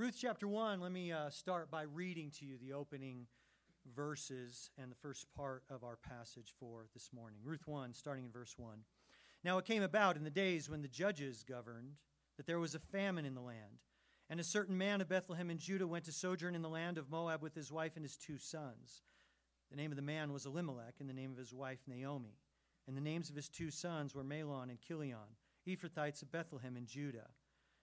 Ruth chapter 1, let me uh, start by reading to you the opening verses and the first part of our passage for this morning. Ruth 1, starting in verse 1. Now it came about in the days when the judges governed that there was a famine in the land. And a certain man of Bethlehem in Judah went to sojourn in the land of Moab with his wife and his two sons. The name of the man was Elimelech, and the name of his wife Naomi. And the names of his two sons were Mahlon and Chilion, Ephrathites of Bethlehem in Judah.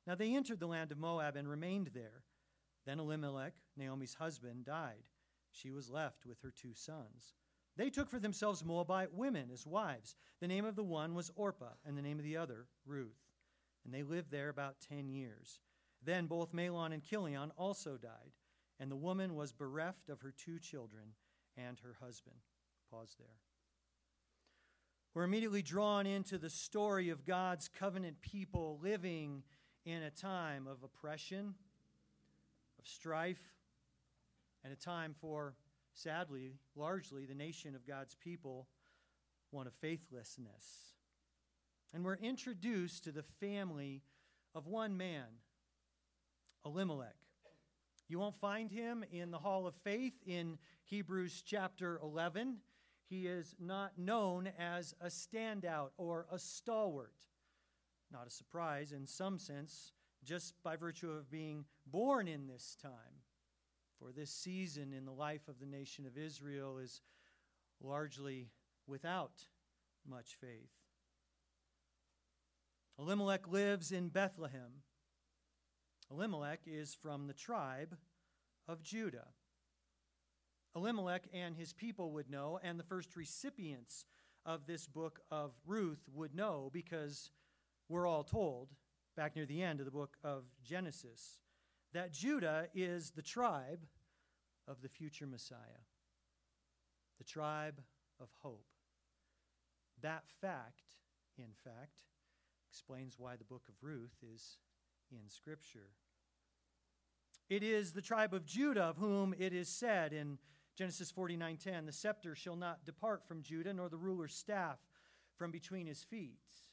Now they entered the land of Moab and remained there. Then Elimelech, Naomi's husband, died. She was left with her two sons. They took for themselves Moabite women as wives. The name of the one was Orpah, and the name of the other, Ruth. And they lived there about ten years. Then both Mahlon and Chilion also died, and the woman was bereft of her two children and her husband. Pause there. We're immediately drawn into the story of God's covenant people living in a time of oppression, of strife, and a time for, sadly, largely the nation of God's people, one of faithlessness. And we're introduced to the family of one man, Elimelech. You won't find him in the Hall of Faith in Hebrews chapter 11. He is not known as a standout or a stalwart. Not a surprise in some sense, just by virtue of being born in this time. For this season in the life of the nation of Israel is largely without much faith. Elimelech lives in Bethlehem. Elimelech is from the tribe of Judah. Elimelech and his people would know, and the first recipients of this book of Ruth would know because we're all told, back near the end of the book of Genesis, that Judah is the tribe of the future Messiah, the tribe of hope. That fact, in fact, explains why the book of Ruth is in Scripture. It is the tribe of Judah of whom it is said in Genesis 49:10, "The scepter shall not depart from Judah, nor the ruler's staff from between his feet."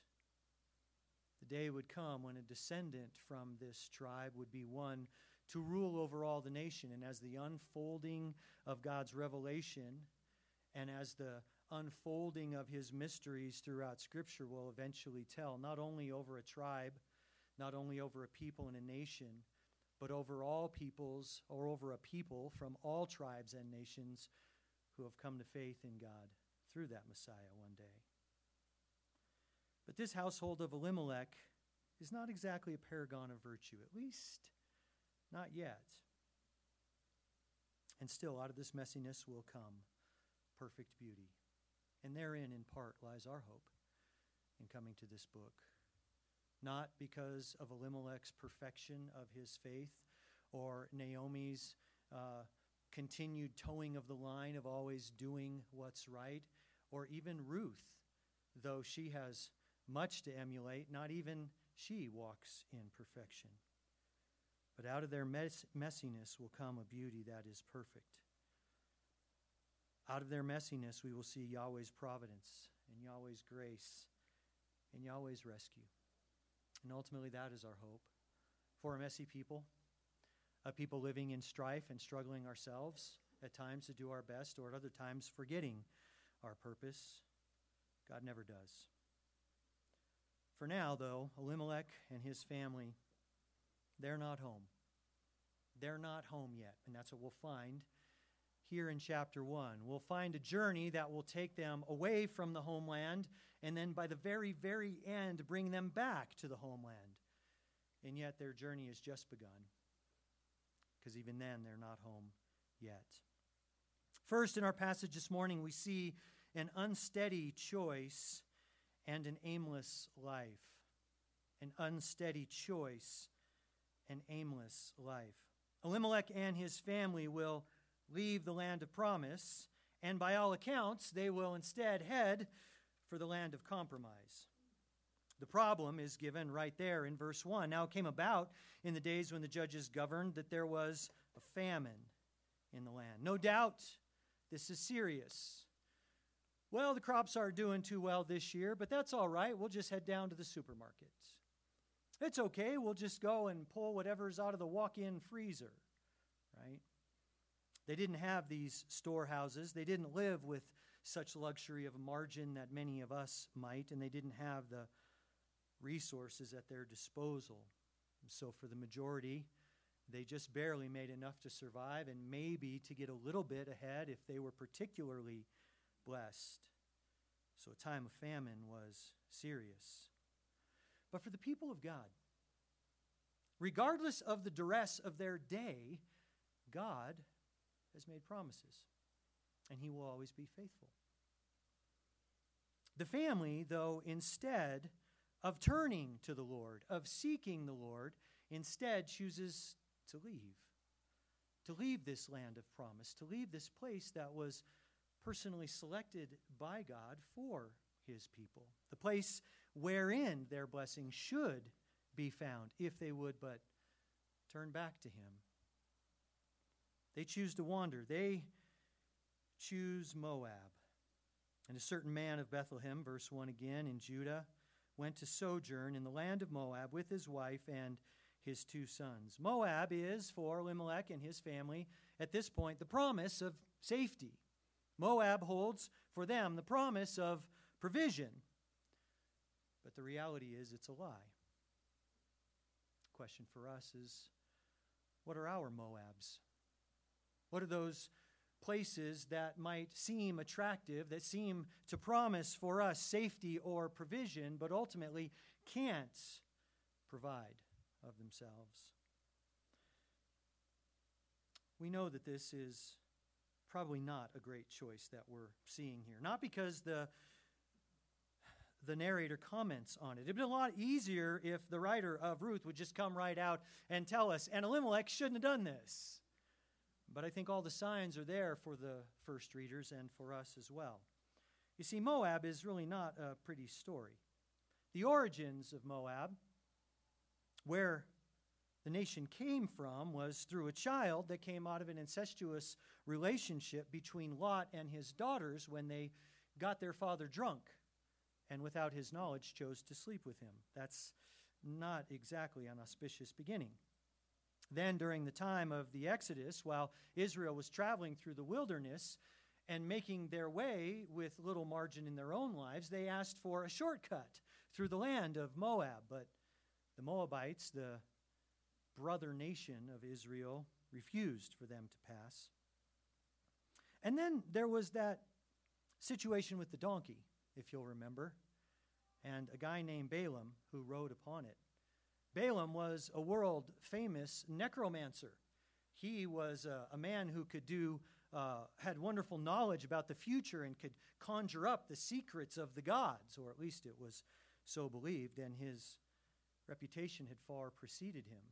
The day would come when a descendant from this tribe would be one to rule over all the nation. And as the unfolding of God's revelation and as the unfolding of his mysteries throughout Scripture will eventually tell, not only over a tribe, not only over a people and a nation, but over all peoples or over a people from all tribes and nations who have come to faith in God through that Messiah one day. But this household of Elimelech is not exactly a paragon of virtue, at least not yet. And still, out of this messiness will come perfect beauty. And therein, in part, lies our hope in coming to this book. Not because of Elimelech's perfection of his faith or Naomi's uh, continued towing of the line of always doing what's right, or even Ruth, though she has much to emulate, not even she walks in perfection. But out of their mess- messiness will come a beauty that is perfect. Out of their messiness, we will see Yahweh's providence and Yahweh's grace and Yahweh's rescue. And ultimately, that is our hope for a messy people, a people living in strife and struggling ourselves at times to do our best, or at other times forgetting our purpose. God never does. For now, though, Elimelech and his family, they're not home. They're not home yet. And that's what we'll find here in chapter 1. We'll find a journey that will take them away from the homeland and then by the very, very end bring them back to the homeland. And yet their journey has just begun because even then they're not home yet. First, in our passage this morning, we see an unsteady choice and an aimless life. An unsteady choice and aimless life. Elimelech and his family will leave the land of promise, and by all accounts, they will instead head for the land of compromise. The problem is given right there in verse 1. Now it came about in the days when the judges governed that there was a famine in the land. No doubt this is serious. Well, the crops aren't doing too well this year, but that's all right. We'll just head down to the supermarket. It's okay, we'll just go and pull whatever's out of the walk in freezer, right? They didn't have these storehouses. They didn't live with such luxury of a margin that many of us might, and they didn't have the resources at their disposal. So, for the majority, they just barely made enough to survive and maybe to get a little bit ahead if they were particularly blessed. So, a time of famine was serious. But for the people of God, regardless of the duress of their day, God has made promises, and He will always be faithful. The family, though, instead of turning to the Lord, of seeking the Lord, instead chooses to leave. To leave this land of promise, to leave this place that was personally selected by God for his people, the place wherein their blessing should be found if they would but turn back to him. They choose to wander. They choose Moab. And a certain man of Bethlehem, verse 1 again, in Judah, went to sojourn in the land of Moab with his wife and his two sons. Moab is, for Elimelech and his family, at this point, the promise of safety. Moab holds for them the promise of provision. But the reality is, it's a lie. Question for us is what are our Moabs? What are those places that might seem attractive, that seem to promise for us safety or provision, but ultimately can't provide of themselves? We know that this is probably not a great choice that we're seeing here. Not because the the narrator comments on it. It'd been a lot easier if the writer of Ruth would just come right out and tell us, and Elimelech shouldn't have done this. But I think all the signs are there for the first readers and for us as well. You see, Moab is really not a pretty story. The origins of Moab, where the nation came from, was through a child that came out of an incestuous relationship between Lot and his daughters when they got their father drunk and without his knowledge chose to sleep with him. That's not exactly an auspicious beginning. Then, during the time of the Exodus, while Israel was traveling through the wilderness and making their way with little margin in their own lives, they asked for a shortcut through the land of Moab. But the Moabites, the brother nation of Israel, refused for them to pass. And then there was that situation with the donkey, if you'll remember, and a guy named Balaam who rode upon it. Balaam was a world famous necromancer. He was a, a man who could do, uh, had wonderful knowledge about the future and could conjure up the secrets of the gods, or at least it was so believed, and his reputation had far preceded him.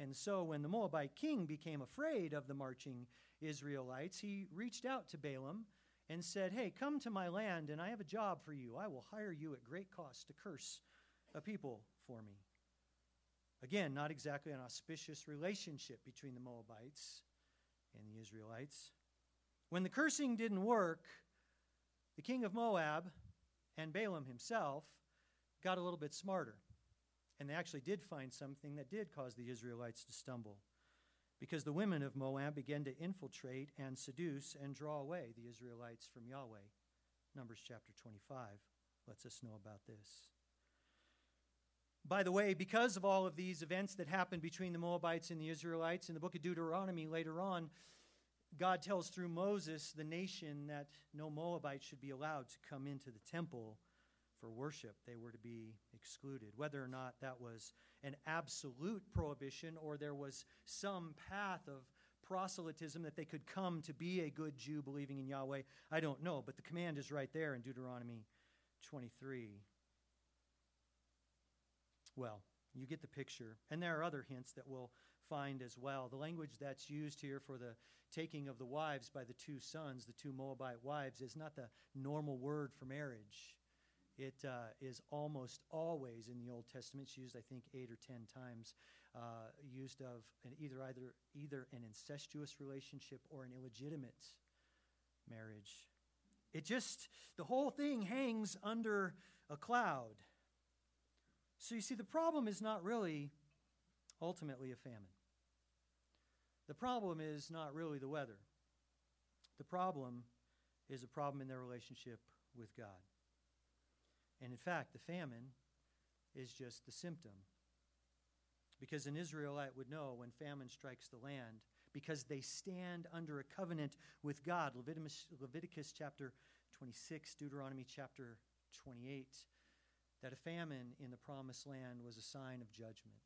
And so when the Moabite king became afraid of the marching Israelites, he reached out to Balaam and said, Hey, come to my land, and I have a job for you. I will hire you at great cost to curse a people for me. Again, not exactly an auspicious relationship between the Moabites and the Israelites. When the cursing didn't work, the king of Moab and Balaam himself got a little bit smarter. And they actually did find something that did cause the Israelites to stumble. Because the women of Moab began to infiltrate and seduce and draw away the Israelites from Yahweh. Numbers chapter 25 lets us know about this. By the way, because of all of these events that happened between the Moabites and the Israelites, in the book of Deuteronomy later on, God tells through Moses the nation that no Moabite should be allowed to come into the temple for worship. They were to be excluded. Whether or not that was an absolute prohibition or there was some path of proselytism that they could come to be a good Jew believing in Yahweh, I don't know. But the command is right there in Deuteronomy 23. Well, you get the picture. And there are other hints that we'll find as well. The language that's used here for the taking of the wives by the two sons, the two Moabite wives, is not the normal word for marriage. It uh, is almost always in the Old Testament. It's used, I think, eight or ten times. Uh, used of an either either either an incestuous relationship or an illegitimate marriage. It just the whole thing hangs under a cloud. So you see, the problem is not really ultimately a famine. The problem is not really the weather. The problem is a problem in their relationship with God. And in fact, the famine is just the symptom. Because an Israelite would know when famine strikes the land, because they stand under a covenant with God. Leviticus, Leviticus chapter 26, Deuteronomy chapter 28, that a famine in the promised land was a sign of judgment,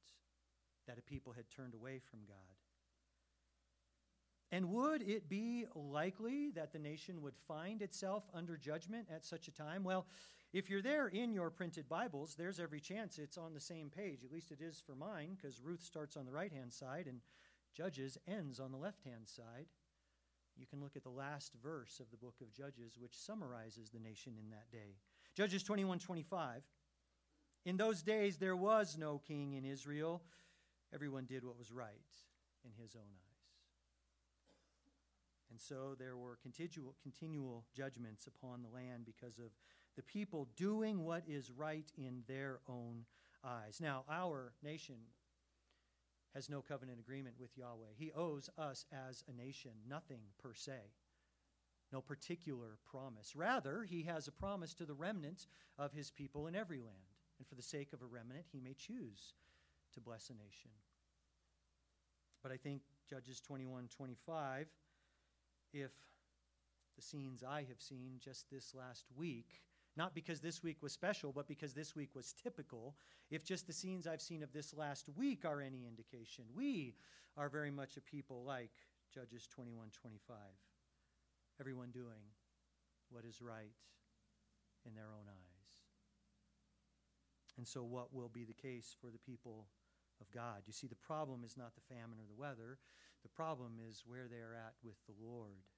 that a people had turned away from God. And would it be likely that the nation would find itself under judgment at such a time? Well, if you're there in your printed Bibles, there's every chance it's on the same page. At least it is for mine, because Ruth starts on the right hand side and Judges ends on the left hand side. You can look at the last verse of the book of Judges, which summarizes the nation in that day. Judges 21 25. In those days there was no king in Israel. Everyone did what was right in his own eyes. And so there were continual, continual judgments upon the land because of the people doing what is right in their own eyes. Now, our nation has no covenant agreement with Yahweh. He owes us as a nation nothing per se, no particular promise. Rather, he has a promise to the remnant of his people in every land. And for the sake of a remnant, he may choose to bless a nation. But I think Judges 21 25, if the scenes I have seen just this last week not because this week was special, but because this week was typical. If just the scenes I've seen of this last week are any indication, we are very much a people like Judges 21 25. Everyone doing what is right in their own eyes. And so, what will be the case for the people of God? You see, the problem is not the famine or the weather, the problem is where they are at with the Lord.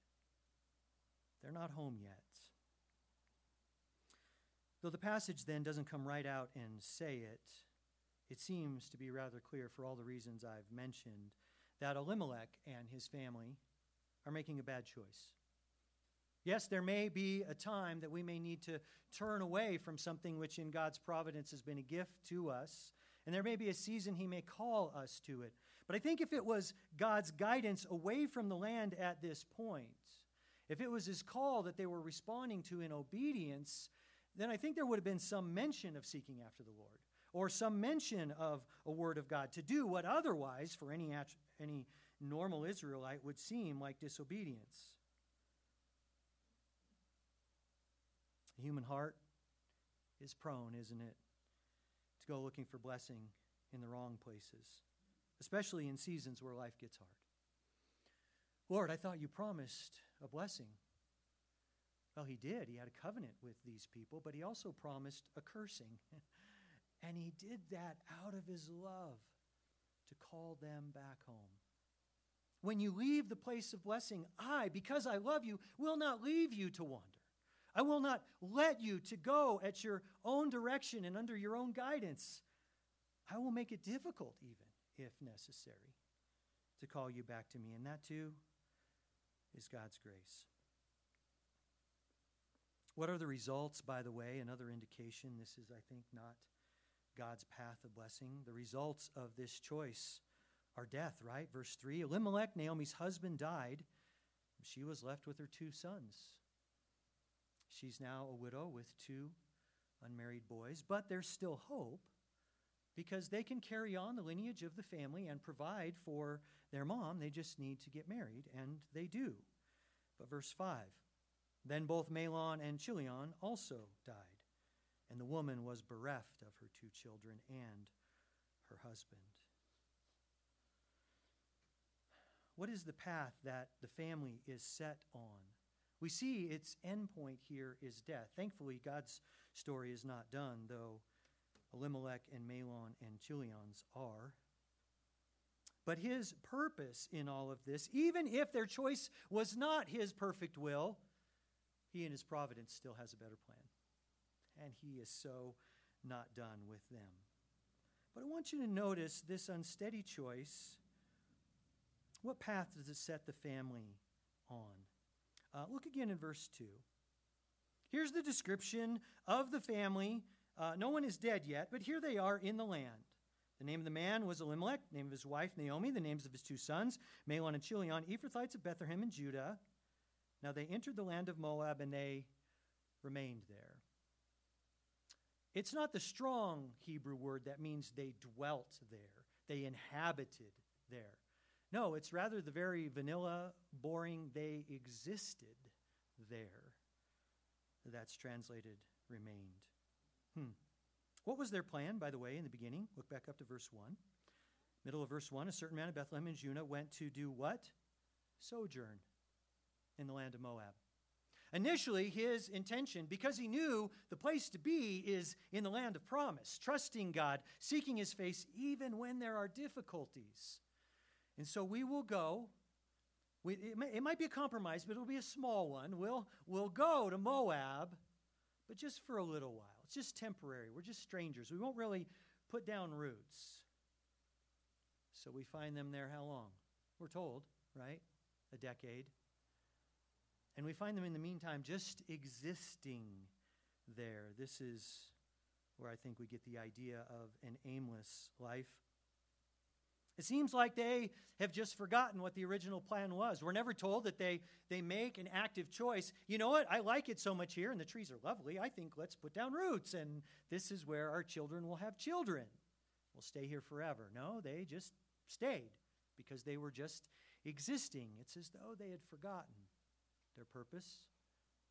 They're not home yet. Though the passage then doesn't come right out and say it, it seems to be rather clear for all the reasons I've mentioned that Elimelech and his family are making a bad choice. Yes, there may be a time that we may need to turn away from something which in God's providence has been a gift to us, and there may be a season He may call us to it. But I think if it was God's guidance away from the land at this point, if it was His call that they were responding to in obedience, then I think there would have been some mention of seeking after the Lord or some mention of a word of God to do what otherwise, for any, any normal Israelite, would seem like disobedience. The human heart is prone, isn't it, to go looking for blessing in the wrong places, especially in seasons where life gets hard. Lord, I thought you promised a blessing. Well, he did. He had a covenant with these people, but he also promised a cursing. and he did that out of his love to call them back home. When you leave the place of blessing, I, because I love you, will not leave you to wander. I will not let you to go at your own direction and under your own guidance. I will make it difficult, even if necessary, to call you back to me. And that too is God's grace. What are the results, by the way? Another indication this is, I think, not God's path of blessing. The results of this choice are death, right? Verse 3 Elimelech, Naomi's husband, died. She was left with her two sons. She's now a widow with two unmarried boys, but there's still hope because they can carry on the lineage of the family and provide for their mom. They just need to get married, and they do. But verse 5 then both Mahlon and Chilion also died, and the woman was bereft of her two children and her husband. What is the path that the family is set on? We see its endpoint here is death. Thankfully, God's story is not done, though Elimelech and Mahlon and Chilion's are. But his purpose in all of this, even if their choice was not his perfect will, he in his providence still has a better plan. And he is so not done with them. But I want you to notice this unsteady choice. What path does it set the family on? Uh, look again in verse 2. Here's the description of the family uh, no one is dead yet, but here they are in the land. The name of the man was Elimelech, the name of his wife Naomi, the names of his two sons, Mahlon and Chilion, Ephrathites of Bethlehem and Judah. Now they entered the land of Moab and they remained there. It's not the strong Hebrew word that means they dwelt there, they inhabited there. No, it's rather the very vanilla, boring, they existed there. That's translated remained. Hmm. What was their plan, by the way, in the beginning? Look back up to verse 1. Middle of verse 1 A certain man of Bethlehem and Judah went to do what? Sojourn in the land of Moab. Initially, his intention, because he knew the place to be is in the land of promise, trusting God, seeking his face even when there are difficulties. And so we will go. We, it, may, it might be a compromise, but it'll be a small one. We'll, we'll go to Moab, but just for a little while. It's just temporary. We're just strangers. We won't really put down roots. So we find them there how long? We're told, right? A decade. And we find them in the meantime just existing there. This is where I think we get the idea of an aimless life. It seems like they have just forgotten what the original plan was. We're never told that they, they make an active choice. You know what? I like it so much here, and the trees are lovely. I think let's put down roots, and this is where our children will have children. We'll stay here forever. No, they just stayed because they were just existing. It's as though they had forgotten their purpose.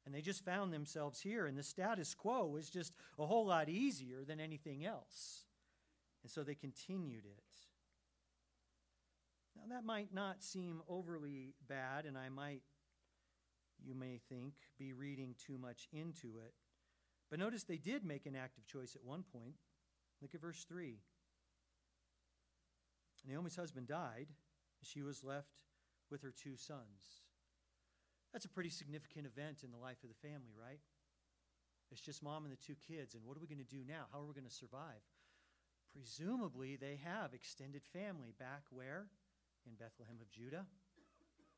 And they just found themselves here, and the status quo was just a whole lot easier than anything else. And so they continued it. Now, that might not seem overly bad, and I might, you may think, be reading too much into it. But notice they did make an active choice at one point. Look at verse 3. Naomi's husband died, and she was left with her two sons. That's a pretty significant event in the life of the family, right? It's just mom and the two kids, and what are we going to do now? How are we going to survive? Presumably, they have extended family back where? in Bethlehem of Judah.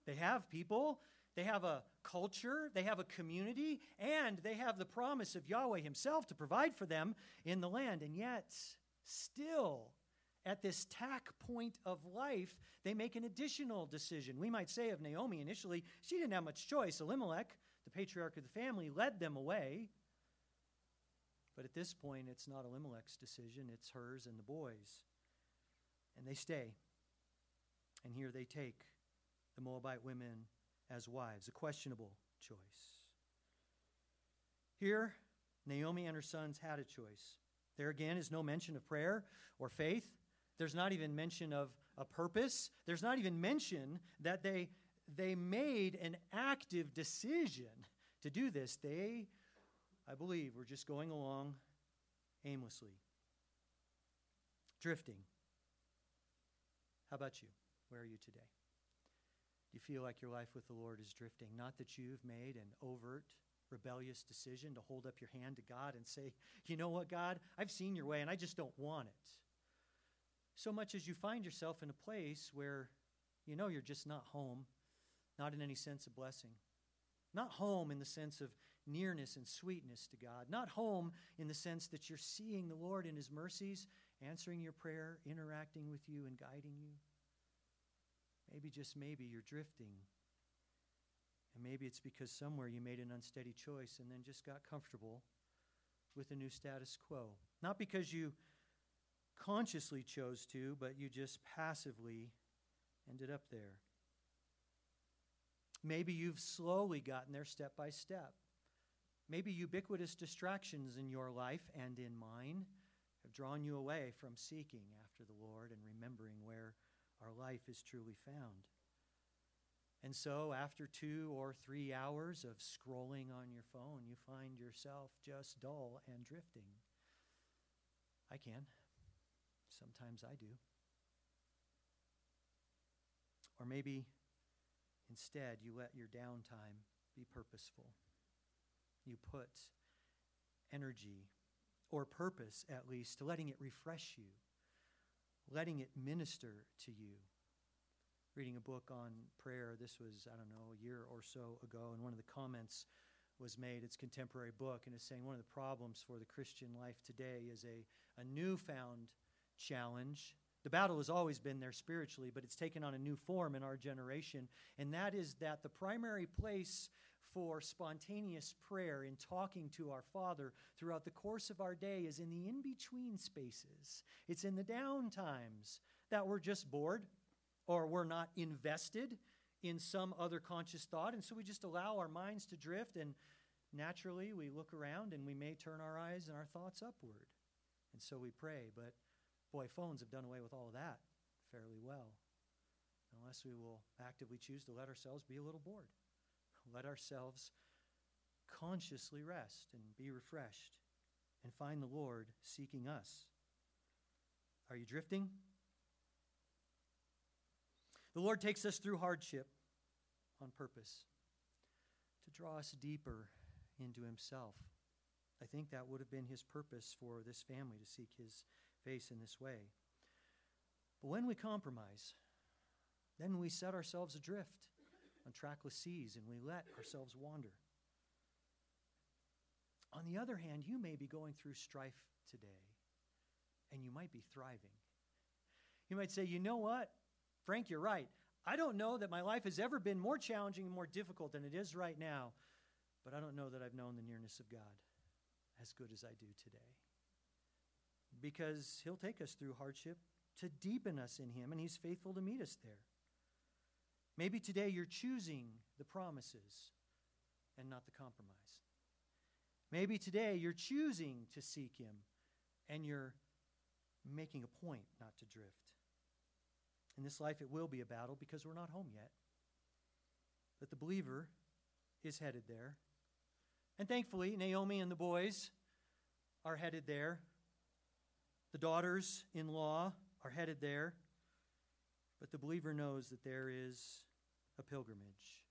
They have people, they have a culture, they have a community, and they have the promise of Yahweh Himself to provide for them in the land. And yet, still, at this tack point of life, they make an additional decision. We might say of Naomi initially, she didn't have much choice. Elimelech, the patriarch of the family, led them away. But at this point, it's not Elimelech's decision, it's hers and the boys. And they stay. And here they take the Moabite women as wives, a questionable choice. Here, Naomi and her sons had a choice. There again is no mention of prayer or faith. There's not even mention of a purpose. There's not even mention that they, they made an active decision to do this. They, I believe, were just going along aimlessly, drifting. How about you? Where are you today? Do you feel like your life with the Lord is drifting? Not that you've made an overt, rebellious decision to hold up your hand to God and say, you know what, God, I've seen your way and I just don't want it. So much as you find yourself in a place where you know you're just not home, not in any sense of blessing. Not home in the sense of nearness and sweetness to God. Not home in the sense that you're seeing the Lord in His mercies, answering your prayer, interacting with you, and guiding you. Maybe, just maybe, you're drifting. And maybe it's because somewhere you made an unsteady choice and then just got comfortable with the new status quo. Not because you consciously chose to, but you just passively ended up there. Maybe you've slowly gotten there step by step. Maybe ubiquitous distractions in your life and in mine have drawn you away from seeking after the Lord and remembering where our life is truly found. And so, after two or three hours of scrolling on your phone, you find yourself just dull and drifting. I can. Sometimes I do. Or maybe instead you let your downtime be purposeful. You put energy or purpose, at least, to letting it refresh you letting it minister to you. Reading a book on prayer, this was, I don't know, a year or so ago, and one of the comments was made its contemporary book and is saying one of the problems for the Christian life today is a, a newfound challenge. The battle has always been there spiritually, but it's taken on a new form in our generation, and that is that the primary place for spontaneous prayer in talking to our Father throughout the course of our day is in the in between spaces. It's in the down times that we're just bored or we're not invested in some other conscious thought. And so we just allow our minds to drift, and naturally we look around and we may turn our eyes and our thoughts upward. And so we pray. But boy, phones have done away with all of that fairly well, unless we will actively choose to let ourselves be a little bored. Let ourselves consciously rest and be refreshed and find the Lord seeking us. Are you drifting? The Lord takes us through hardship on purpose to draw us deeper into Himself. I think that would have been His purpose for this family to seek His face in this way. But when we compromise, then we set ourselves adrift on trackless seas and we let ourselves wander. On the other hand, you may be going through strife today and you might be thriving. You might say, you know what? Frank, you're right. I don't know that my life has ever been more challenging and more difficult than it is right now, but I don't know that I've known the nearness of God as good as I do today. Because He'll take us through hardship to deepen us in Him, and He's faithful to meet us there. Maybe today you're choosing the promises and not the compromise. Maybe today you're choosing to seek Him and you're making a point not to drift. In this life, it will be a battle because we're not home yet. But the believer is headed there. And thankfully, Naomi and the boys are headed there. The daughters in law are headed there. But the believer knows that there is a pilgrimage.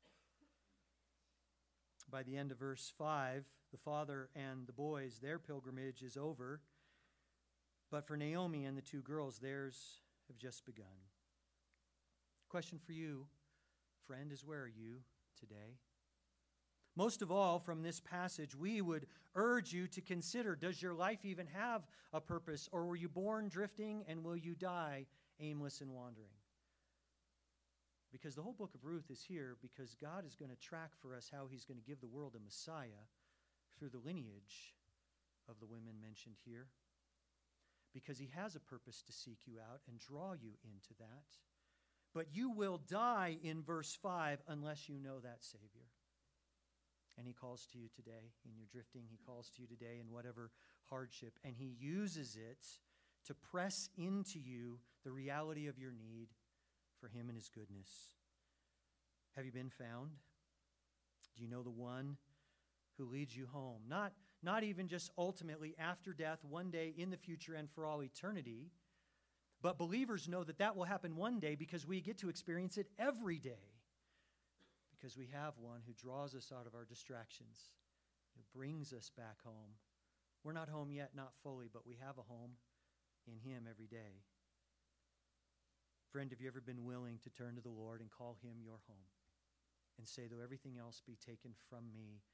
By the end of verse 5, the father and the boys, their pilgrimage is over. But for Naomi and the two girls, theirs have just begun. Question for you, friend, is where are you today? Most of all, from this passage, we would urge you to consider does your life even have a purpose, or were you born drifting and will you die aimless and wandering? Because the whole book of Ruth is here because God is going to track for us how he's going to give the world a Messiah through the lineage of the women mentioned here. Because he has a purpose to seek you out and draw you into that. But you will die in verse 5 unless you know that Savior. And he calls to you today in your drifting. He calls to you today in whatever hardship. And he uses it to press into you the reality of your need for him and his goodness. Have you been found? Do you know the one who leads you home? Not, not even just ultimately after death, one day in the future and for all eternity but believers know that that will happen one day because we get to experience it every day. Because we have one who draws us out of our distractions, who brings us back home. We're not home yet, not fully, but we have a home in Him every day. Friend, have you ever been willing to turn to the Lord and call Him your home? And say, though everything else be taken from me,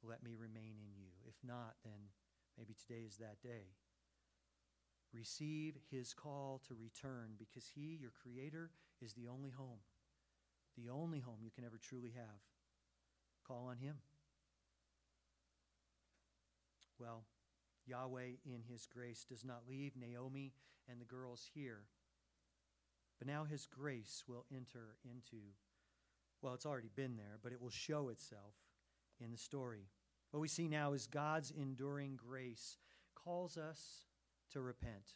let me remain in you. If not, then maybe today is that day. Receive his call to return because he, your creator, is the only home, the only home you can ever truly have. Call on him. Well, Yahweh, in his grace, does not leave Naomi and the girls here. But now his grace will enter into, well, it's already been there, but it will show itself in the story. What we see now is God's enduring grace calls us to repent.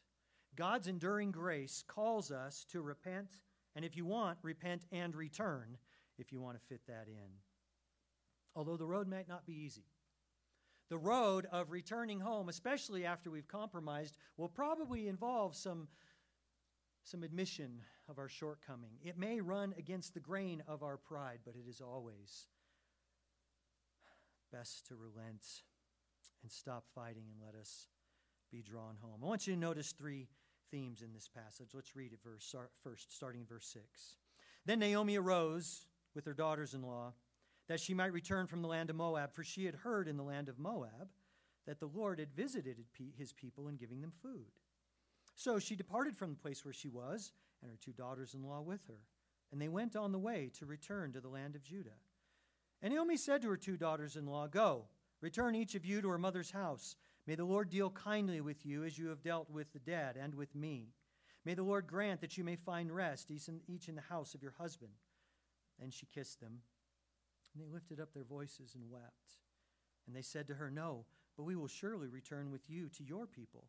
God's enduring grace calls us to repent, and if you want, repent and return if you want to fit that in. Although the road might not be easy. The road of returning home, especially after we've compromised, will probably involve some, some admission of our shortcoming. It may run against the grain of our pride, but it is always best to relent and stop fighting and let us be drawn home. I want you to notice three themes in this passage. Let's read it verse, first, starting in verse 6. Then Naomi arose with her daughters in law. that she might return from the land of Moab, for she had heard in the land of Moab that the Lord had visited his people in giving them food. So she departed from the place where she was, and her two daughters in law with her, and they went on the way to return to the land of Judah. And Naomi said to her two daughters in law, Go, return each of you to her mother's house. May the Lord deal kindly with you as you have dealt with the dead and with me. May the Lord grant that you may find rest, each in the house of your husband. Then she kissed them, and they lifted up their voices and wept. And they said to her, No, but we will surely return with you to your people.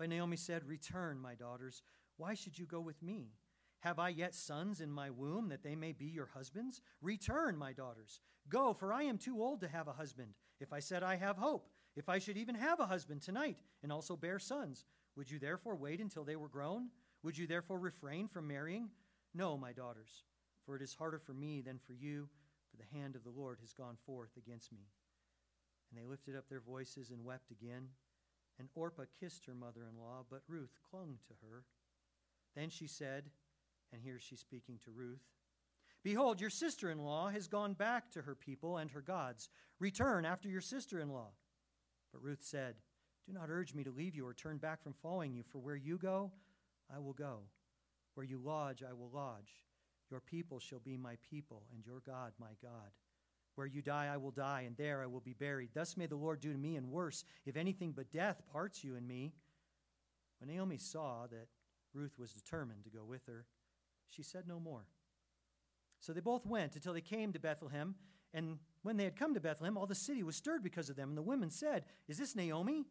But Naomi said, Return, my daughters. Why should you go with me? Have I yet sons in my womb that they may be your husbands? Return, my daughters. Go, for I am too old to have a husband. If I said I have hope, if I should even have a husband tonight and also bear sons, would you therefore wait until they were grown? Would you therefore refrain from marrying? No, my daughters, for it is harder for me than for you, for the hand of the Lord has gone forth against me. And they lifted up their voices and wept again. And Orpah kissed her mother in law, but Ruth clung to her. Then she said, and here she's speaking to Ruth Behold, your sister in law has gone back to her people and her gods. Return after your sister in law. But Ruth said, Do not urge me to leave you or turn back from following you, for where you go, I will go. Where you lodge, I will lodge. Your people shall be my people, and your God my God. Where you die, I will die, and there I will be buried. Thus may the Lord do to me, and worse, if anything but death parts you and me. When Naomi saw that Ruth was determined to go with her, she said no more. So they both went until they came to Bethlehem. And when they had come to Bethlehem, all the city was stirred because of them. And the women said, Is this Naomi?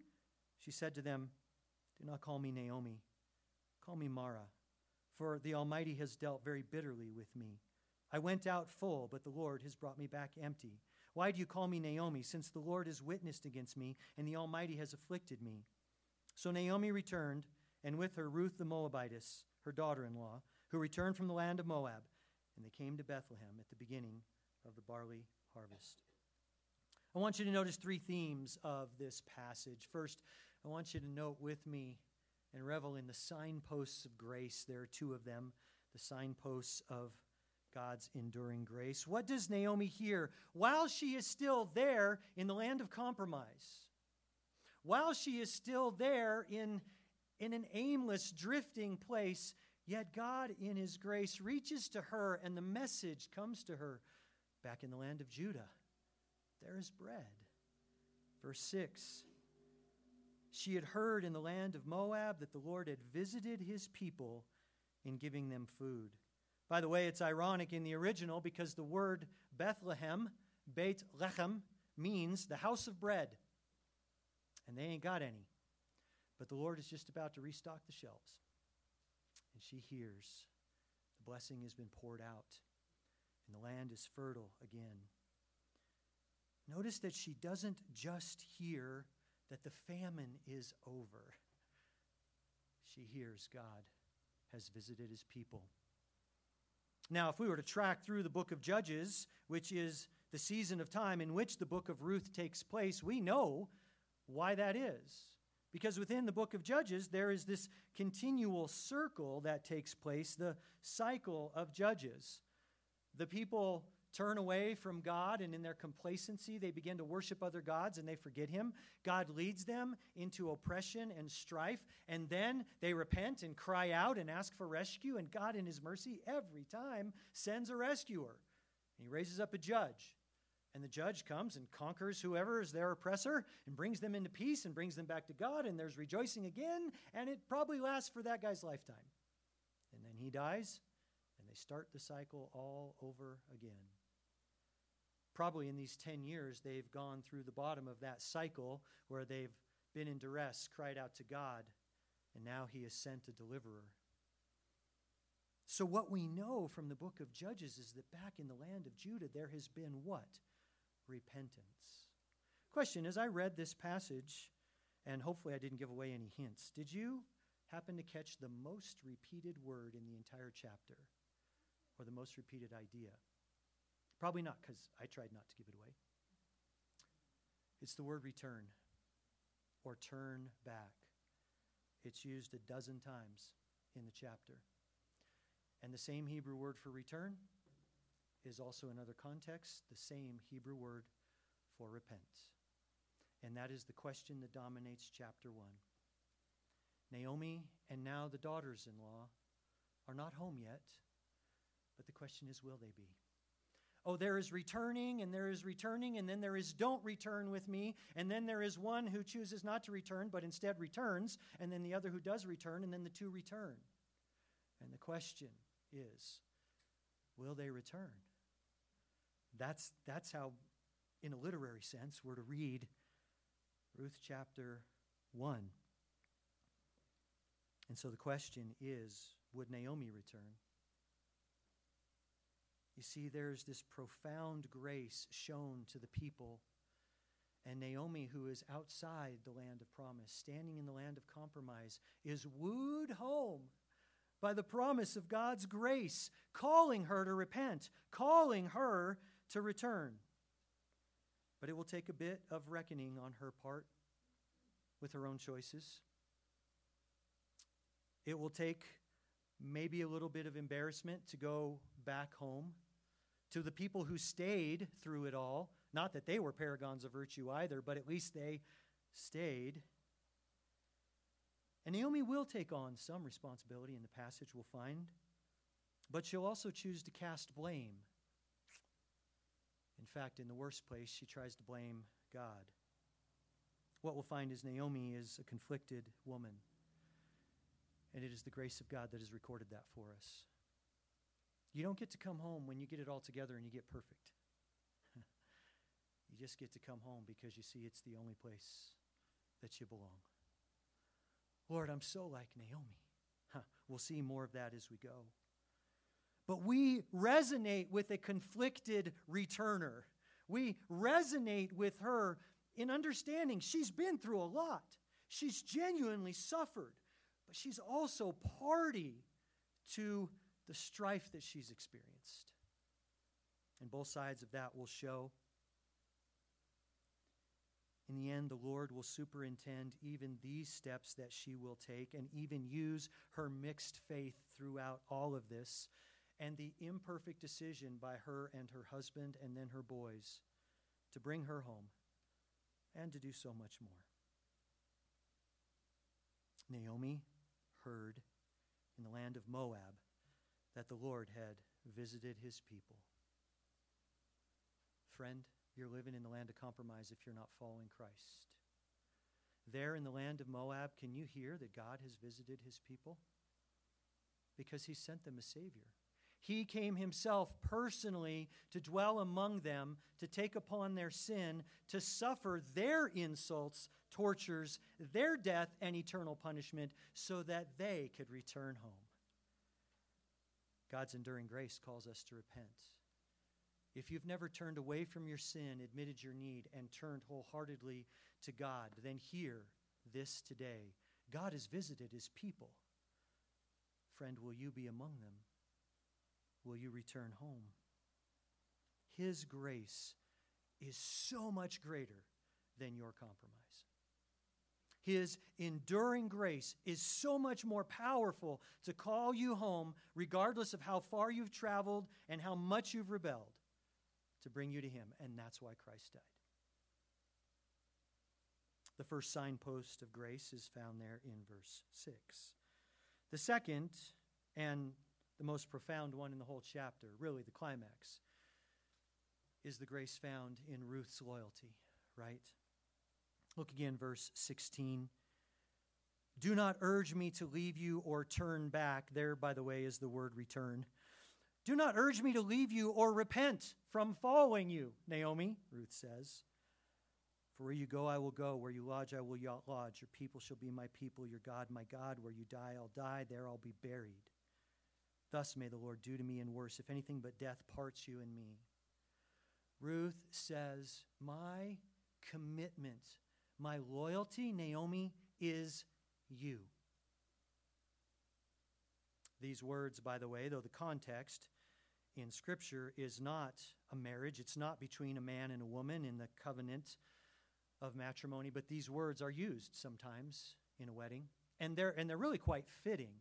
She said to them, Do not call me Naomi. Call me Mara, for the Almighty has dealt very bitterly with me. I went out full, but the Lord has brought me back empty. Why do you call me Naomi, since the Lord has witnessed against me, and the Almighty has afflicted me? So Naomi returned, and with her Ruth the Moabitess, her daughter in law, who returned from the land of Moab, and they came to Bethlehem at the beginning of the barley harvest. I want you to notice three themes of this passage. First, I want you to note with me and revel in the signposts of grace. There are two of them the signposts of God's enduring grace. What does Naomi hear while she is still there in the land of compromise? While she is still there in, in an aimless, drifting place, yet God, in His grace, reaches to her and the message comes to her back in the land of Judah there is bread. Verse 6 she had heard in the land of Moab that the Lord had visited his people in giving them food. By the way, it's ironic in the original because the word Bethlehem, Beit Lechem, means the house of bread. And they ain't got any. But the Lord is just about to restock the shelves. And she hears the blessing has been poured out, and the land is fertile again. Notice that she doesn't just hear that the famine is over. She hears God has visited his people. Now, if we were to track through the book of Judges, which is the season of time in which the book of Ruth takes place, we know why that is. Because within the book of Judges, there is this continual circle that takes place, the cycle of Judges. The people turn away from God, and in their complacency, they begin to worship other gods and they forget Him. God leads them into oppression and strife, and then they repent and cry out and ask for rescue. And God, in His mercy, every time sends a rescuer. He raises up a judge. And the judge comes and conquers whoever is their oppressor and brings them into peace and brings them back to God, and there's rejoicing again, and it probably lasts for that guy's lifetime. And then he dies, start the cycle all over again probably in these 10 years, they've gone through the bottom of that cycle where they've been in duress, cried out to God, and now He has sent a deliverer. So, what we know from the book of Judges is that back in the land of Judah, there has been what? Repentance. Question As I read this passage, and hopefully I didn't give away any hints, did you happen to catch the most repeated word in the entire chapter? Or the most repeated idea? Probably not, because I tried not to give it away. It's the word return or turn back. It's used a dozen times in the chapter. And the same Hebrew word for return is also in other contexts the same Hebrew word for repent. And that is the question that dominates chapter 1. Naomi and now the daughters in law are not home yet, but the question is will they be? Oh, there is returning, and there is returning, and then there is don't return with me, and then there is one who chooses not to return, but instead returns, and then the other who does return, and then the two return. And the question is will they return? That's, that's how, in a literary sense, we're to read Ruth chapter 1. And so the question is would Naomi return? You see, there's this profound grace shown to the people. And Naomi, who is outside the land of promise, standing in the land of compromise, is wooed home by the promise of God's grace, calling her to repent, calling her to return. But it will take a bit of reckoning on her part with her own choices. It will take maybe a little bit of embarrassment to go back home to the people who stayed through it all. Not that they were paragons of virtue either, but at least they stayed. And Naomi will take on some responsibility in the passage we'll find, but she'll also choose to cast blame. In fact, in the worst place, she tries to blame God. What we'll find is Naomi is a conflicted woman. And it is the grace of God that has recorded that for us. You don't get to come home when you get it all together and you get perfect. you just get to come home because you see it's the only place that you belong. Lord, I'm so like Naomi. Huh. We'll see more of that as we go. But we resonate with a conflicted returner. We resonate with her in understanding she's been through a lot. She's genuinely suffered but she's also party to the strife that she's experienced. And both sides of that will show. In the end, the Lord will superintend even these steps that she will take and even use her mixed faith throughout all of this and the imperfect decision by her and her husband and then her boys to bring her home and to do so much more. Naomi heard in the land of Moab that the Lord had visited his people. Friend, you're living in the land of compromise if you're not following Christ. There in the land of Moab, can you hear that God has visited his people? Because he sent them a Savior. He came himself personally to dwell among them, to take upon their sin, to suffer their insults, tortures, their death, and eternal punishment, so that they could return home. God's enduring grace calls us to repent. If you've never turned away from your sin, admitted your need, and turned wholeheartedly to God, then hear this today. God has visited his people. Friend, will you be among them? will you return home? His grace is so much greater than your compromise. His enduring grace is so much more powerful to call you home, regardless of how far you've traveled and how much you've rebelled, to bring you to Him. And that's why Christ died. The first signpost of grace is found there in verse 6. The second, and the most profound one in the whole chapter, really the climax, is the grace found in Ruth's loyalty, right? Look again, verse 16. Do not urge me to leave you or turn back. There, by the way, is the word return. Do not urge me to leave you or repent from following you, Naomi, Ruth says. For where you go, I will go. Where you lodge, I will lodge. Your people shall be my people, your God, my God. Where you die, I'll die. There I'll be buried. Thus may the Lord do to me and worse, if anything but death parts you and me. Ruth says, My commitment, my loyalty, Naomi, is you. These words, by the way, though the context in Scripture is not a marriage, it's not between a man and a woman in the covenant of matrimony, but these words are used sometimes in a wedding. And they're, and they're really quite fitting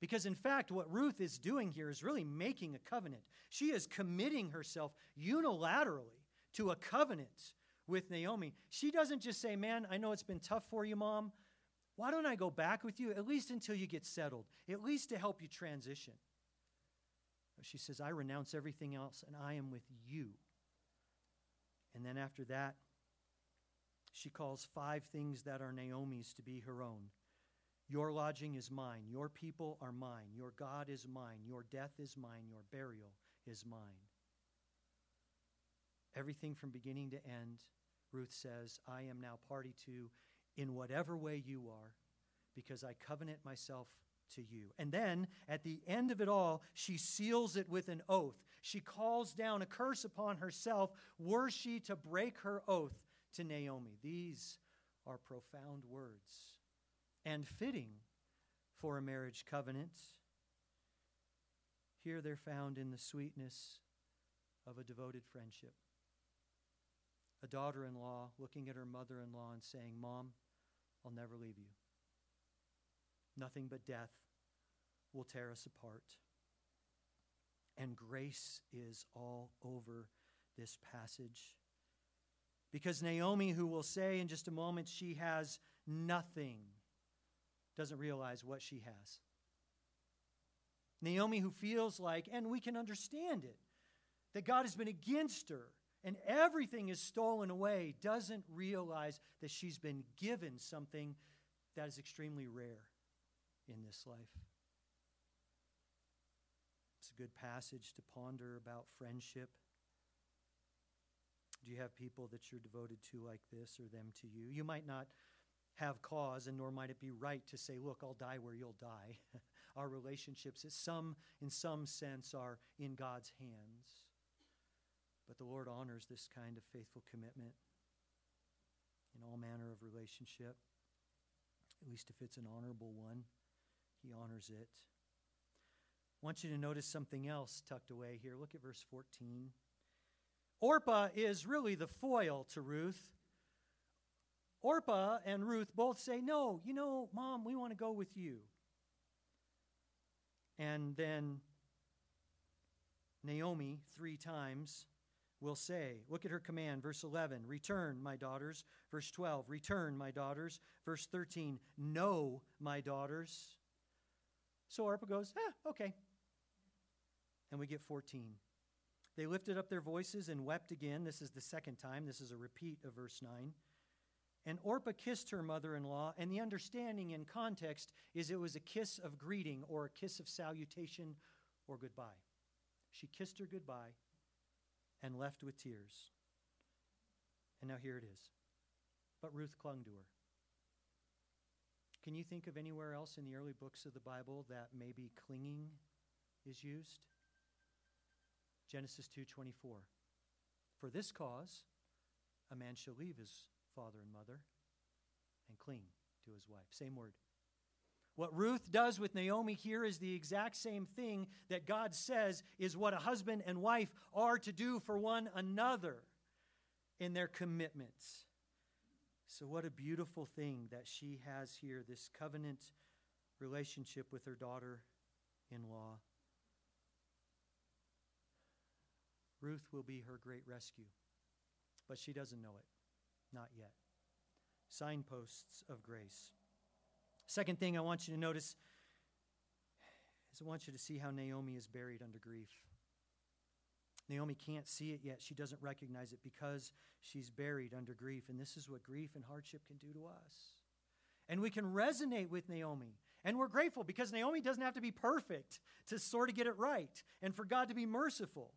Because, in fact, what Ruth is doing here is really making a covenant. She is committing herself unilaterally to a covenant with Naomi. She doesn't just say, Man, I know it's been tough for you, mom. Why don't I go back with you, at least until you get settled, at least to help you transition? She says, I renounce everything else and I am with you. And then after that, she calls five things that are Naomi's to be her own. Your lodging is mine. Your people are mine. Your God is mine. Your death is mine. Your burial is mine. Everything from beginning to end, Ruth says, I am now party to in whatever way you are, because I covenant myself to you. And then at the end of it all, she seals it with an oath. She calls down a curse upon herself were she to break her oath to Naomi. These are profound words and fitting for a marriage covenant. Here they're found in the sweetness of a devoted friendship. A daughter in law looking at her mother in law and saying, Mom, I'll never leave you. Nothing but death will tear us apart. And grace is all over this passage. Because Naomi, who will say in just a moment she has nothing, doesn't realize what she has. Naomi, who feels like, and we can understand it, that God has been against her and everything is stolen away, doesn't realize that she's been given something that is extremely rare in this life. It's a good passage to ponder about friendship. Do you have people that you're devoted to like this or them to you? You might not have cause, and nor might it be right to say, Look, I'll die where you'll die. Our relationships, some, in some sense, are in God's hands. But the Lord honors this kind of faithful commitment in all manner of relationship, at least if it's an honorable one. He honors it. I want you to notice something else tucked away here. Look at verse 14. Orpah is really the foil to Ruth. Orpah and Ruth both say, No, you know, Mom, we want to go with you. And then Naomi, three times, will say. Look at her command, verse 11 Return, my daughters. Verse 12 Return, my daughters. Verse 13 No, my daughters. So Orpah goes, Ah, okay. And we get 14. They lifted up their voices and wept again. This is the second time. This is a repeat of verse 9. And Orpah kissed her mother in law, and the understanding in context is it was a kiss of greeting or a kiss of salutation or goodbye. She kissed her goodbye and left with tears. And now here it is. But Ruth clung to her. Can you think of anywhere else in the early books of the Bible that maybe clinging is used? Genesis 2:24. For this cause a man shall leave his father and mother and cling to his wife. Same word. What Ruth does with Naomi here is the exact same thing that God says is what a husband and wife are to do for one another in their commitments. So, what a beautiful thing that she has here this covenant relationship with her daughter in law. Ruth will be her great rescue, but she doesn't know it. Not yet. Signposts of grace. Second thing I want you to notice is I want you to see how Naomi is buried under grief. Naomi can't see it yet. She doesn't recognize it because she's buried under grief. And this is what grief and hardship can do to us. And we can resonate with Naomi. And we're grateful because Naomi doesn't have to be perfect to sort of get it right and for God to be merciful.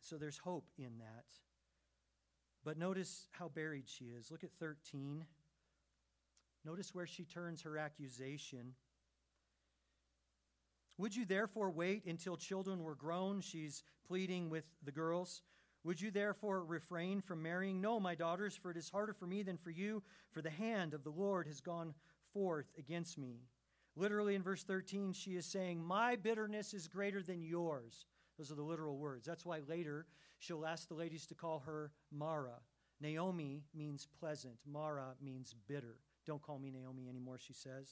So there's hope in that. But notice how buried she is. Look at 13. Notice where she turns her accusation. Would you therefore wait until children were grown? She's pleading with the girls. Would you therefore refrain from marrying? No, my daughters, for it is harder for me than for you, for the hand of the Lord has gone forth against me. Literally in verse 13, she is saying, My bitterness is greater than yours. Those are the literal words. That's why later she'll ask the ladies to call her Mara. Naomi means pleasant, Mara means bitter. Don't call me Naomi anymore, she says.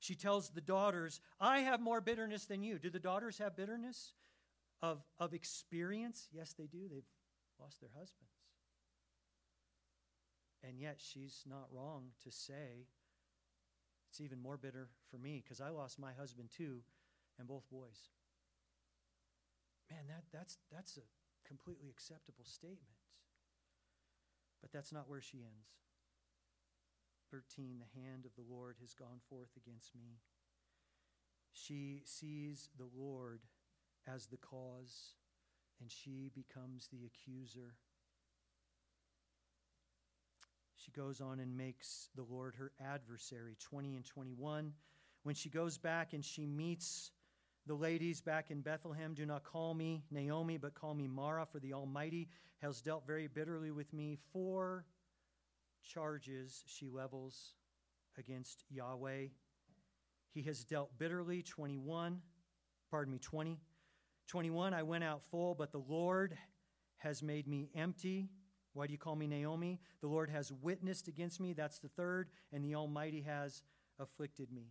She tells the daughters, I have more bitterness than you. Do the daughters have bitterness of, of experience? Yes, they do. They've lost their husbands. And yet, she's not wrong to say, it's even more bitter for me because I lost my husband too, and both boys. Man, that, that's, that's a completely acceptable statement. But that's not where she ends. 13 The hand of the Lord has gone forth against me. She sees the Lord as the cause, and she becomes the accuser. She goes on and makes the Lord her adversary. 20 and 21. When she goes back and she meets the ladies back in Bethlehem, do not call me Naomi, but call me Mara, for the Almighty has dealt very bitterly with me. Four charges she levels against Yahweh. He has dealt bitterly, 21, pardon me, 20. 21, I went out full, but the Lord has made me empty. Why do you call me Naomi? The Lord has witnessed against me. That's the third. And the Almighty has afflicted me.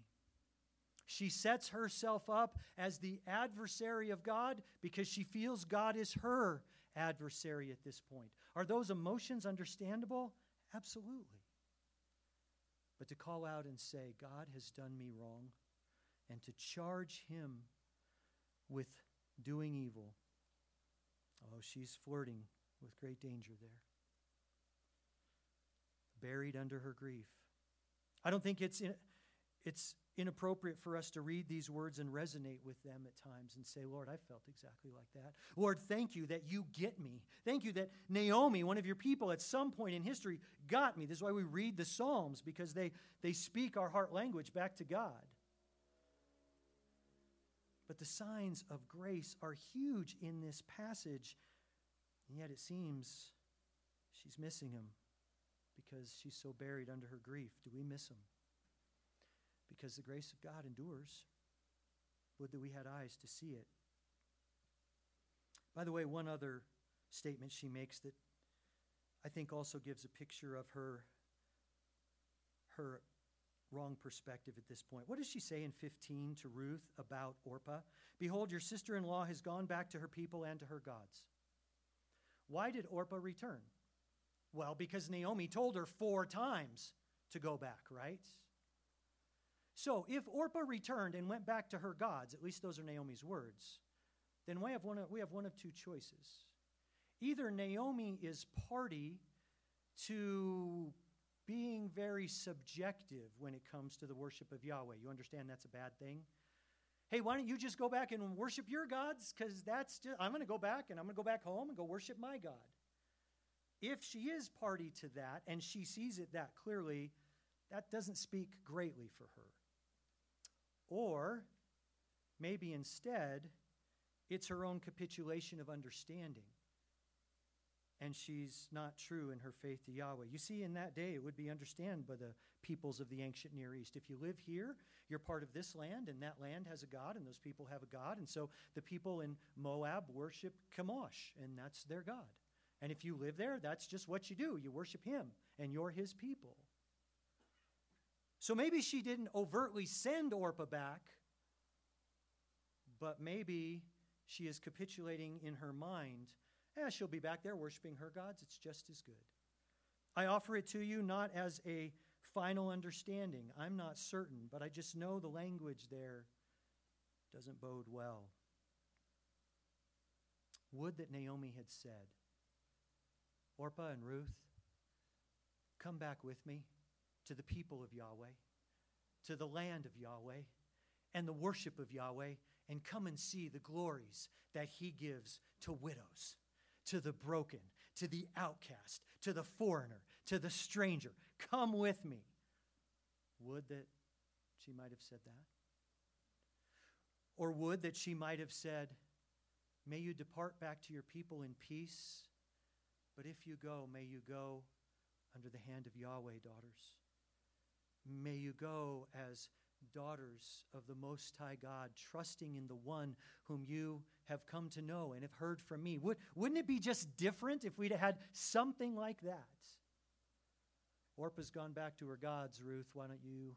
She sets herself up as the adversary of God because she feels God is her adversary at this point. Are those emotions understandable? Absolutely. But to call out and say, God has done me wrong, and to charge him with doing evil, oh, she's flirting with great danger there buried under her grief. I don't think it's, in, it's inappropriate for us to read these words and resonate with them at times and say, Lord, I felt exactly like that. Lord, thank you that you get me. Thank you that Naomi, one of your people, at some point in history got me. This is why we read the Psalms, because they, they speak our heart language back to God. But the signs of grace are huge in this passage, and yet it seems she's missing him because she's so buried under her grief. Do we miss him? Because the grace of God endures. Would that we had eyes to see it. By the way, one other statement she makes that I think also gives a picture of her her wrong perspective at this point. What does she say in 15 to Ruth about Orpah? Behold, your sister in law has gone back to her people and to her gods. Why did Orpah return? Well, because Naomi told her four times to go back, right? So if Orpah returned and went back to her gods, at least those are Naomi's words, then we have one of, we have one of two choices. Either Naomi is party to being very subjective when it comes to the worship of Yahweh. You understand that's a bad thing? Hey, why don't you just go back and worship your gods? Because that's just, I'm going to go back and I'm going to go back home and go worship my God if she is party to that and she sees it that clearly, that doesn't speak greatly for her. Or maybe instead, it's her own capitulation of understanding. And she's not true in her faith to Yahweh. You see, in that day, it would be understood by the peoples of the ancient Near East. If you live here, you're part of this land, and that land has a God, and those people have a God. And so the people in Moab worship Chemosh, and that's their God. And if you live there, that's just what you do. You worship him, and you're his people. So maybe she didn't overtly send Orpah back, but maybe she is capitulating in her mind. Yeah, she'll be back there worshiping her gods. It's just as good. I offer it to you not as a final understanding. I'm not certain, but I just know the language there doesn't bode well. Would that Naomi had said, Orpah and Ruth, come back with me to the people of Yahweh, to the land of Yahweh, and the worship of Yahweh, and come and see the glories that He gives to widows, to the broken, to the outcast, to the foreigner, to the stranger. Come with me. Would that she might have said that? Or would that she might have said, May you depart back to your people in peace but if you go, may you go under the hand of Yahweh, daughters. May you go as daughters of the Most High God, trusting in the one whom you have come to know and have heard from me. Would, wouldn't it be just different if we'd had something like that? Orpah's gone back to her gods, Ruth. Why don't you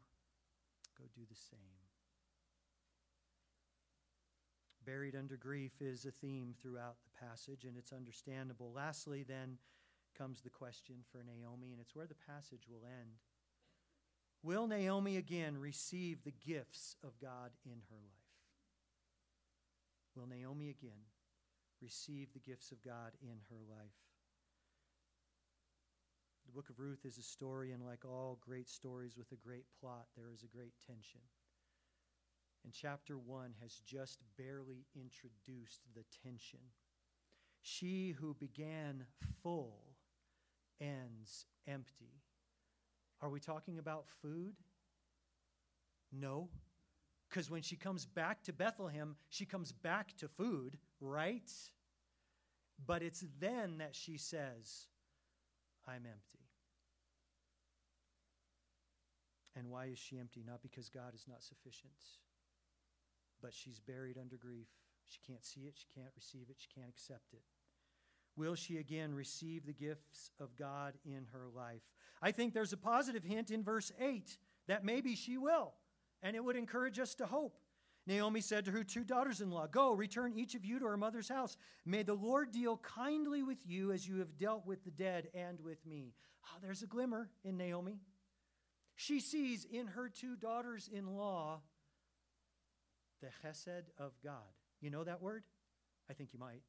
go do the same. Buried under grief is a theme throughout the passage, and it's understandable. Lastly, then, comes the question for Naomi, and it's where the passage will end. Will Naomi again receive the gifts of God in her life? Will Naomi again receive the gifts of God in her life? The book of Ruth is a story, and like all great stories with a great plot, there is a great tension. And chapter 1 has just barely introduced the tension. She who began full ends empty. Are we talking about food? No. Because when she comes back to Bethlehem, she comes back to food, right? But it's then that she says, I'm empty. And why is she empty? Not because God is not sufficient, but she's buried under grief. She can't see it, she can't receive it, she can't accept it. Will she again receive the gifts of God in her life? I think there's a positive hint in verse 8 that maybe she will, and it would encourage us to hope. Naomi said to her two daughters in law, Go, return each of you to her mother's house. May the Lord deal kindly with you as you have dealt with the dead and with me. Oh, there's a glimmer in Naomi. She sees in her two daughters in law the chesed of God. You know that word? I think you might.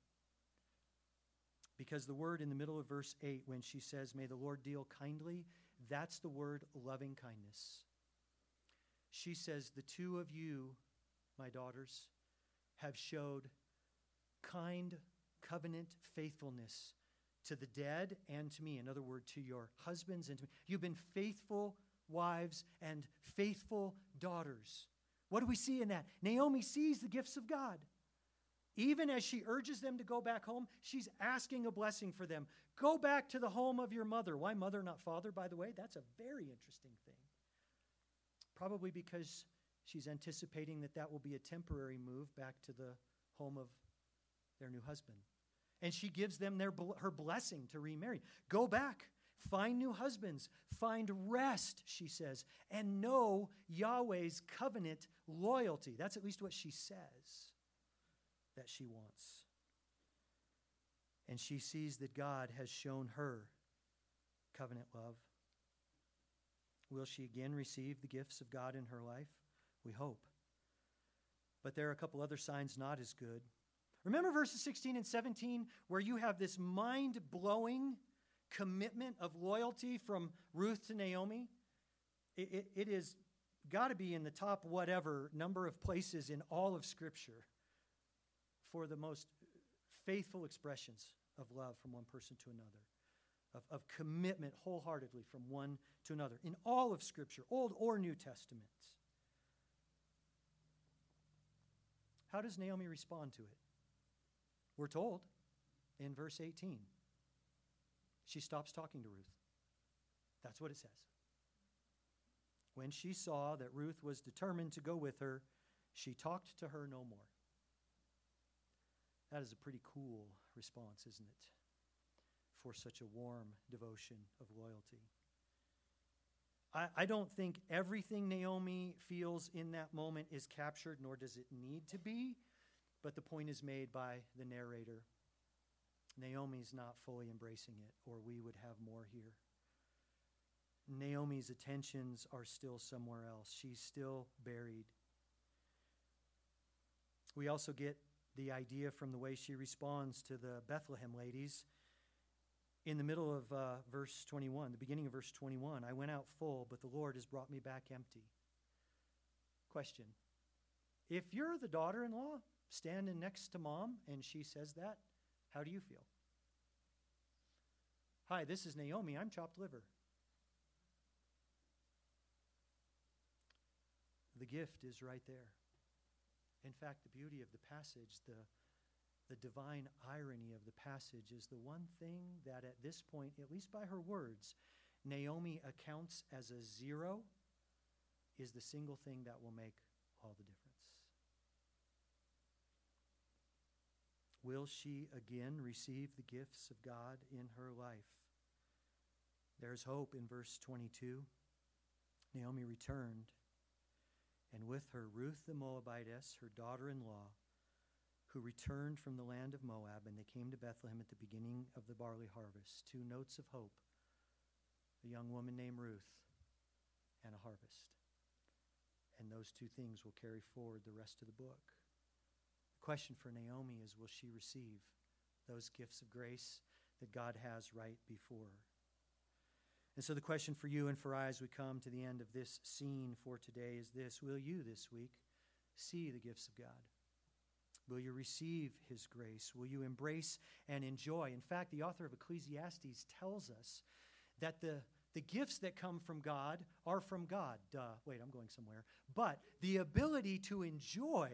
Because the word in the middle of verse 8, when she says, May the Lord deal kindly, that's the word loving kindness. She says, The two of you, my daughters, have showed kind covenant faithfulness to the dead and to me. In other words, to your husbands and to me. You've been faithful wives and faithful daughters. What do we see in that? Naomi sees the gifts of God. Even as she urges them to go back home, she's asking a blessing for them. Go back to the home of your mother. Why mother, not father, by the way? That's a very interesting thing. Probably because she's anticipating that that will be a temporary move back to the home of their new husband. And she gives them their, her blessing to remarry. Go back. Find new husbands. Find rest, she says, and know Yahweh's covenant loyalty. That's at least what she says that she wants. And she sees that God has shown her covenant love. Will she again receive the gifts of God in her life? We hope. But there are a couple other signs not as good. Remember verses 16 and 17 where you have this mind blowing commitment of loyalty from Ruth to Naomi? It, it, it is got to be in the top whatever number of places in all of Scripture for the most faithful expressions of love from one person to another, of, of commitment wholeheartedly from one to another in all of Scripture, Old or New Testament. How does Naomi respond to it? We're told in verse 18. She stops talking to Ruth. That's what it says. When she saw that Ruth was determined to go with her, she talked to her no more. That is a pretty cool response, isn't it? For such a warm devotion of loyalty. I, I don't think everything Naomi feels in that moment is captured, nor does it need to be, but the point is made by the narrator. Naomi's not fully embracing it, or we would have more here. Naomi's attentions are still somewhere else. She's still buried. We also get the idea from the way she responds to the Bethlehem ladies. In the middle of uh, verse 21, the beginning of verse 21, I went out full, but the Lord has brought me back empty. Question If you're the daughter in law standing next to mom and she says that, how do you feel? Hi, this is Naomi. I'm chopped liver. The gift is right there. In fact, the beauty of the passage, the, the divine irony of the passage, is the one thing that at this point, at least by her words, Naomi accounts as a zero is the single thing that will make all the difference. Will she again receive the gifts of God in her life? There's hope in verse 22. Naomi returned and with her Ruth the Moabitess, her daughter in law, who returned from the land of Moab, and they came to Bethlehem at the beginning of the barley harvest. Two notes of hope a young woman named Ruth and a harvest. And those two things will carry forward the rest of the book. The question for Naomi is will she receive those gifts of grace that God has right before her? And so, the question for you and for I as we come to the end of this scene for today is this Will you this week see the gifts of God? Will you receive His grace? Will you embrace and enjoy? In fact, the author of Ecclesiastes tells us that the, the gifts that come from God are from God. Duh. Wait, I'm going somewhere. But the ability to enjoy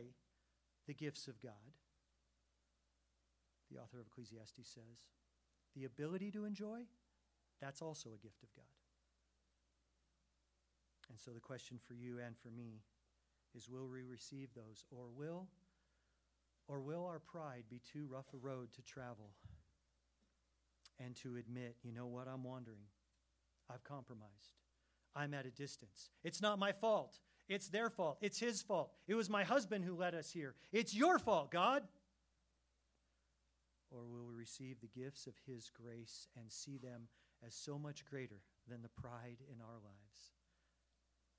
the gifts of God, the author of Ecclesiastes says, the ability to enjoy, that's also a gift of God. And so the question for you and for me is will we receive those or will or will our pride be too rough a road to travel and to admit, you know what, I'm wandering. I've compromised. I'm at a distance. It's not my fault. It's their fault. It's his fault. It was my husband who led us here. It's your fault, God. Or will we receive the gifts of his grace and see them as so much greater than the pride in our lives?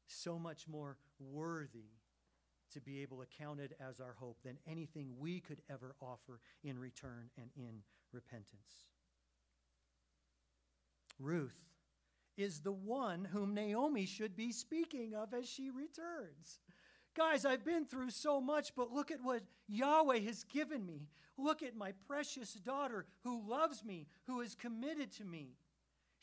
So much more worthy to be able to count it as our hope than anything we could ever offer in return and in repentance. Ruth is the one whom Naomi should be speaking of as she returns. Guys, I've been through so much, but look at what Yahweh has given me. Look at my precious daughter who loves me, who is committed to me.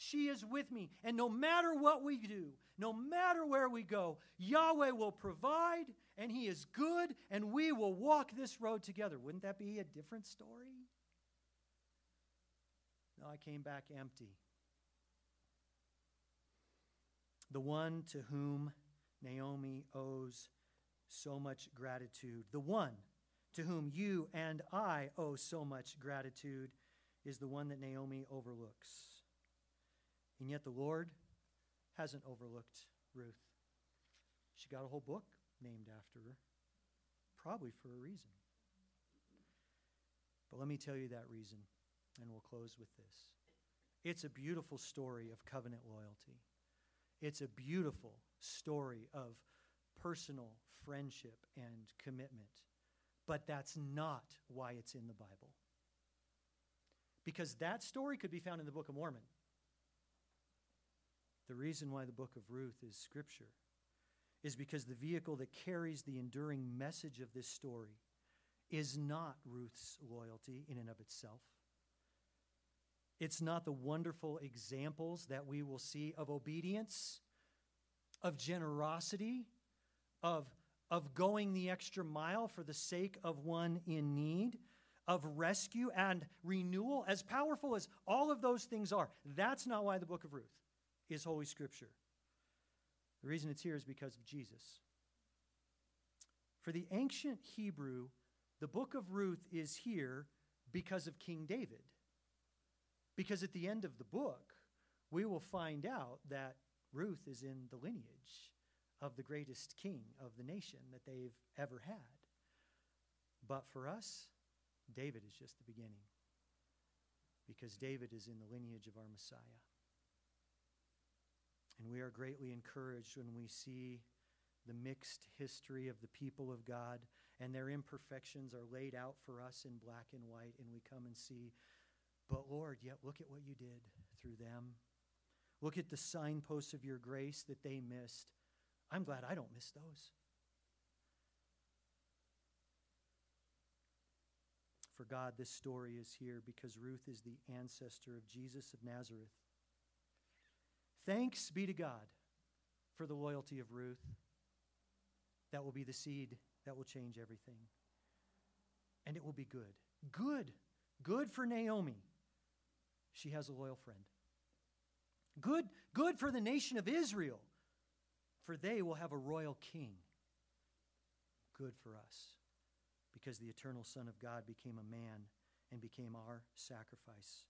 She is with me. And no matter what we do, no matter where we go, Yahweh will provide, and He is good, and we will walk this road together. Wouldn't that be a different story? No, I came back empty. The one to whom Naomi owes so much gratitude, the one to whom you and I owe so much gratitude, is the one that Naomi overlooks. And yet the Lord hasn't overlooked Ruth. She got a whole book named after her, probably for a reason. But let me tell you that reason, and we'll close with this. It's a beautiful story of covenant loyalty. It's a beautiful story of personal friendship and commitment. But that's not why it's in the Bible. Because that story could be found in the Book of Mormon. The reason why the book of Ruth is scripture is because the vehicle that carries the enduring message of this story is not Ruth's loyalty in and of itself. It's not the wonderful examples that we will see of obedience, of generosity, of, of going the extra mile for the sake of one in need, of rescue and renewal, as powerful as all of those things are. That's not why the book of Ruth is Holy Scripture. The reason it's here is because of Jesus. For the ancient Hebrew, the book of Ruth is here because of King David. Because at the end of the book, we will find out that Ruth is in the lineage of the greatest king of the nation that they've ever had. But for us, David is just the beginning. Because David is in the lineage of our Messiah. And we are greatly encouraged when we see the mixed history of the people of God and their imperfections are laid out for us in black and white, and we come and see, but Lord, yet look at what you did through them. Look at the signposts of your grace that they missed. I'm glad I don't miss those. For God, this story is here because Ruth is the ancestor of Jesus of Nazareth. Thanks be to God for the loyalty of Ruth. That will be the seed that will change everything. And it will be good. Good. Good for Naomi. She has a loyal friend. Good, good for the nation of Israel, for they will have a royal king. Good for us, because the eternal Son of God became a man and became our sacrifice.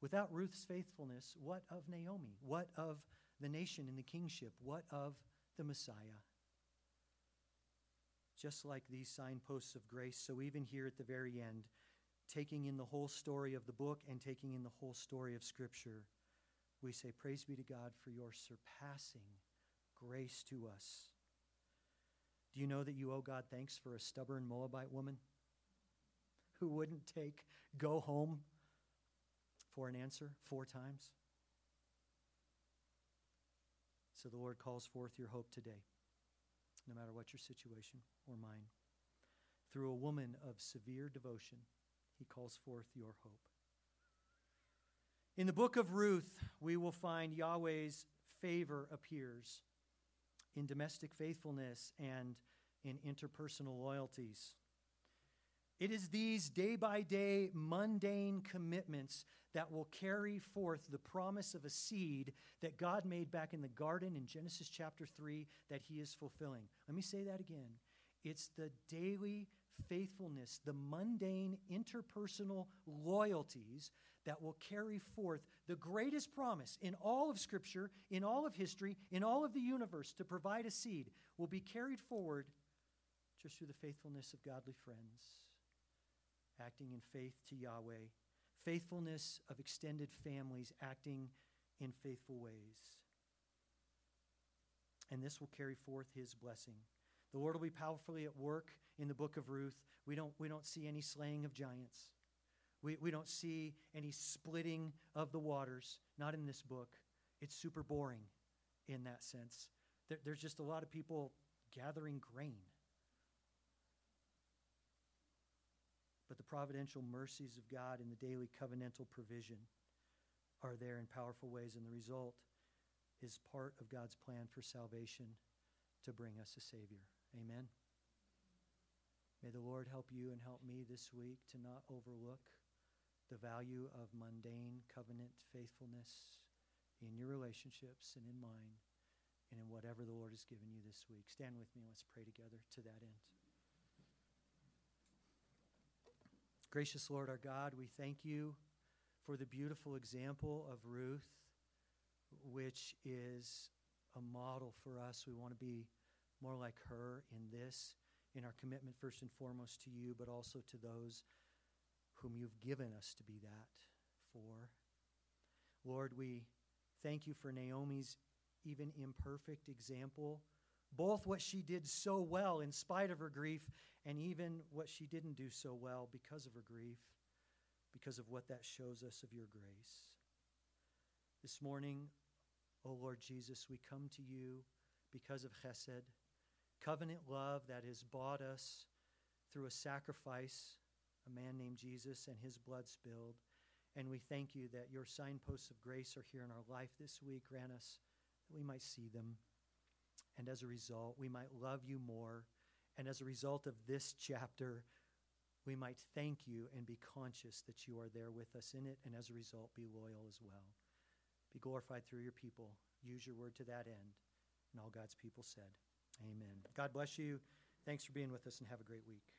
Without Ruth's faithfulness, what of Naomi? What of the nation and the kingship? What of the Messiah? just like these signposts of grace. So, even here at the very end, taking in the whole story of the book and taking in the whole story of Scripture, we say, Praise be to God for your surpassing grace to us. Do you know that you owe God thanks for a stubborn Moabite woman who wouldn't take go home for an answer four times? So the Lord calls forth your hope today, no matter what your situation or mine. Through a woman of severe devotion, he calls forth your hope. In the book of Ruth, we will find Yahweh's favor appears in domestic faithfulness and in interpersonal loyalties. It is these day by day mundane commitments that will carry forth the promise of a seed that God made back in the garden in Genesis chapter 3 that He is fulfilling. Let me say that again. It's the daily faithfulness, the mundane interpersonal loyalties that will carry forth the greatest promise in all of Scripture, in all of history, in all of the universe to provide a seed will be carried forward just through the faithfulness of godly friends acting in faith to Yahweh, faithfulness of extended families acting in faithful ways. And this will carry forth his blessing. The Lord will be powerfully at work in the book of Ruth. We don't, we don't see any slaying of giants. We, we don't see any splitting of the waters. Not in this book. It's super boring in that sense. There, there's just a lot of people gathering grain. But the providential mercies of God and the daily covenantal provision are there in powerful ways, and the result is part of God's plan for salvation to bring us a Savior. Amen. May the Lord help you and help me this week to not overlook the value of mundane covenant faithfulness in your relationships and in mine and in whatever the Lord has given you this week. Stand with me and let's pray together to that end. Gracious Lord our God, we thank you for the beautiful example of Ruth, which is a model for us. We want to be more like her in this, in our commitment, first and foremost, to you, but also to those whom you've given us to be that for. Lord, we thank you for Naomi's even imperfect example, both what she did so well in spite of her grief and even what she didn't do so well because of her grief, because of what that shows us of your grace. This morning, O oh Lord Jesus, we come to you because of chesed, covenant love that has bought us through a sacrifice, a man named Jesus, and his blood spilled. And we thank you that your signposts of grace are here in our life this week. Grant us that we might see them. And as a result, we might love you more and as a result of this chapter, we might thank you and be conscious that you are there with us in it, and as a result, be loyal as well. Be glorified through your people. Use your word to that end. And all God's people said, Amen. God bless you. Thanks for being with us, and have a great week.